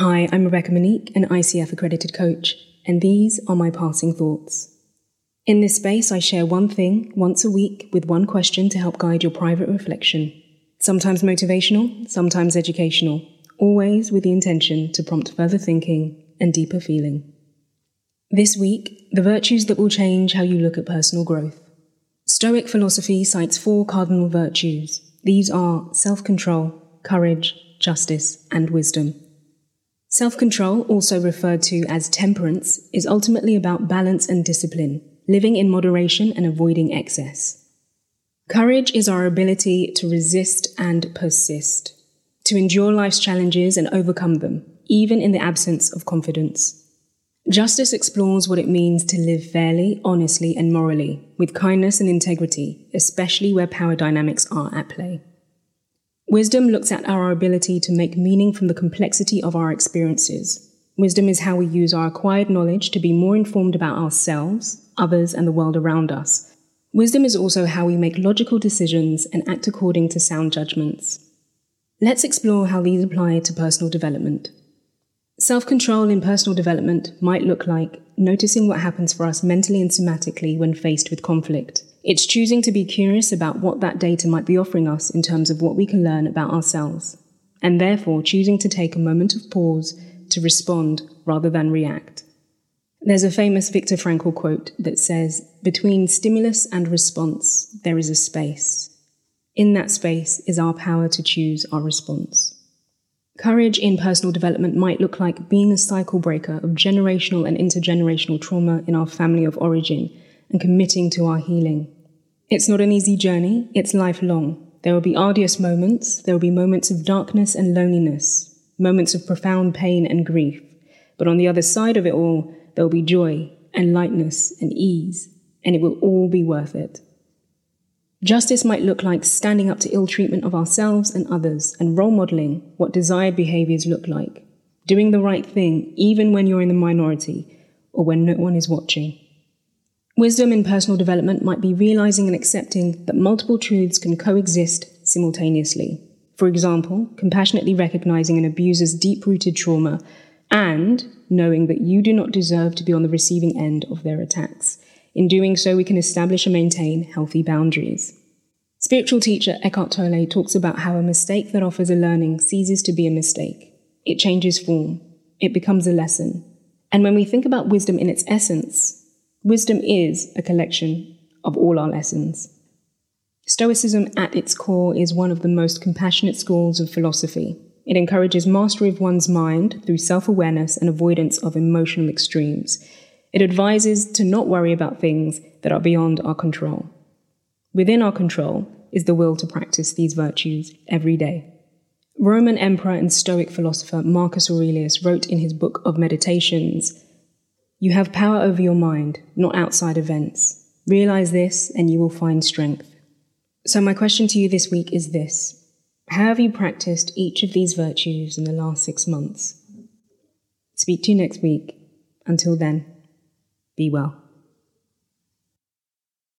Hi, I'm Rebecca Monique, an ICF accredited coach, and these are my passing thoughts. In this space, I share one thing once a week with one question to help guide your private reflection. Sometimes motivational, sometimes educational, always with the intention to prompt further thinking and deeper feeling. This week, the virtues that will change how you look at personal growth. Stoic philosophy cites four cardinal virtues. These are self control, courage, justice, and wisdom. Self control, also referred to as temperance, is ultimately about balance and discipline, living in moderation and avoiding excess. Courage is our ability to resist and persist, to endure life's challenges and overcome them, even in the absence of confidence. Justice explores what it means to live fairly, honestly, and morally, with kindness and integrity, especially where power dynamics are at play. Wisdom looks at our ability to make meaning from the complexity of our experiences. Wisdom is how we use our acquired knowledge to be more informed about ourselves, others, and the world around us. Wisdom is also how we make logical decisions and act according to sound judgments. Let's explore how these apply to personal development. Self control in personal development might look like noticing what happens for us mentally and somatically when faced with conflict. It's choosing to be curious about what that data might be offering us in terms of what we can learn about ourselves, and therefore choosing to take a moment of pause to respond rather than react. There's a famous Viktor Frankl quote that says, Between stimulus and response, there is a space. In that space is our power to choose our response. Courage in personal development might look like being a cycle breaker of generational and intergenerational trauma in our family of origin and committing to our healing. It's not an easy journey, it's lifelong. There will be arduous moments, there will be moments of darkness and loneliness, moments of profound pain and grief. But on the other side of it all, there will be joy and lightness and ease, and it will all be worth it. Justice might look like standing up to ill treatment of ourselves and others and role modeling what desired behaviors look like, doing the right thing even when you're in the minority or when no one is watching. Wisdom in personal development might be realizing and accepting that multiple truths can coexist simultaneously. For example, compassionately recognizing an abuser's deep rooted trauma and knowing that you do not deserve to be on the receiving end of their attacks. In doing so, we can establish and maintain healthy boundaries. Spiritual teacher Eckhart Tolle talks about how a mistake that offers a learning ceases to be a mistake. It changes form. It becomes a lesson. And when we think about wisdom in its essence, Wisdom is a collection of all our lessons. Stoicism at its core is one of the most compassionate schools of philosophy. It encourages mastery of one's mind through self awareness and avoidance of emotional extremes. It advises to not worry about things that are beyond our control. Within our control is the will to practice these virtues every day. Roman emperor and Stoic philosopher Marcus Aurelius wrote in his book of Meditations you have power over your mind, not outside events. Realize this and you will find strength. So, my question to you this week is this How have you practiced each of these virtues in the last six months? Speak to you next week. Until then, be well.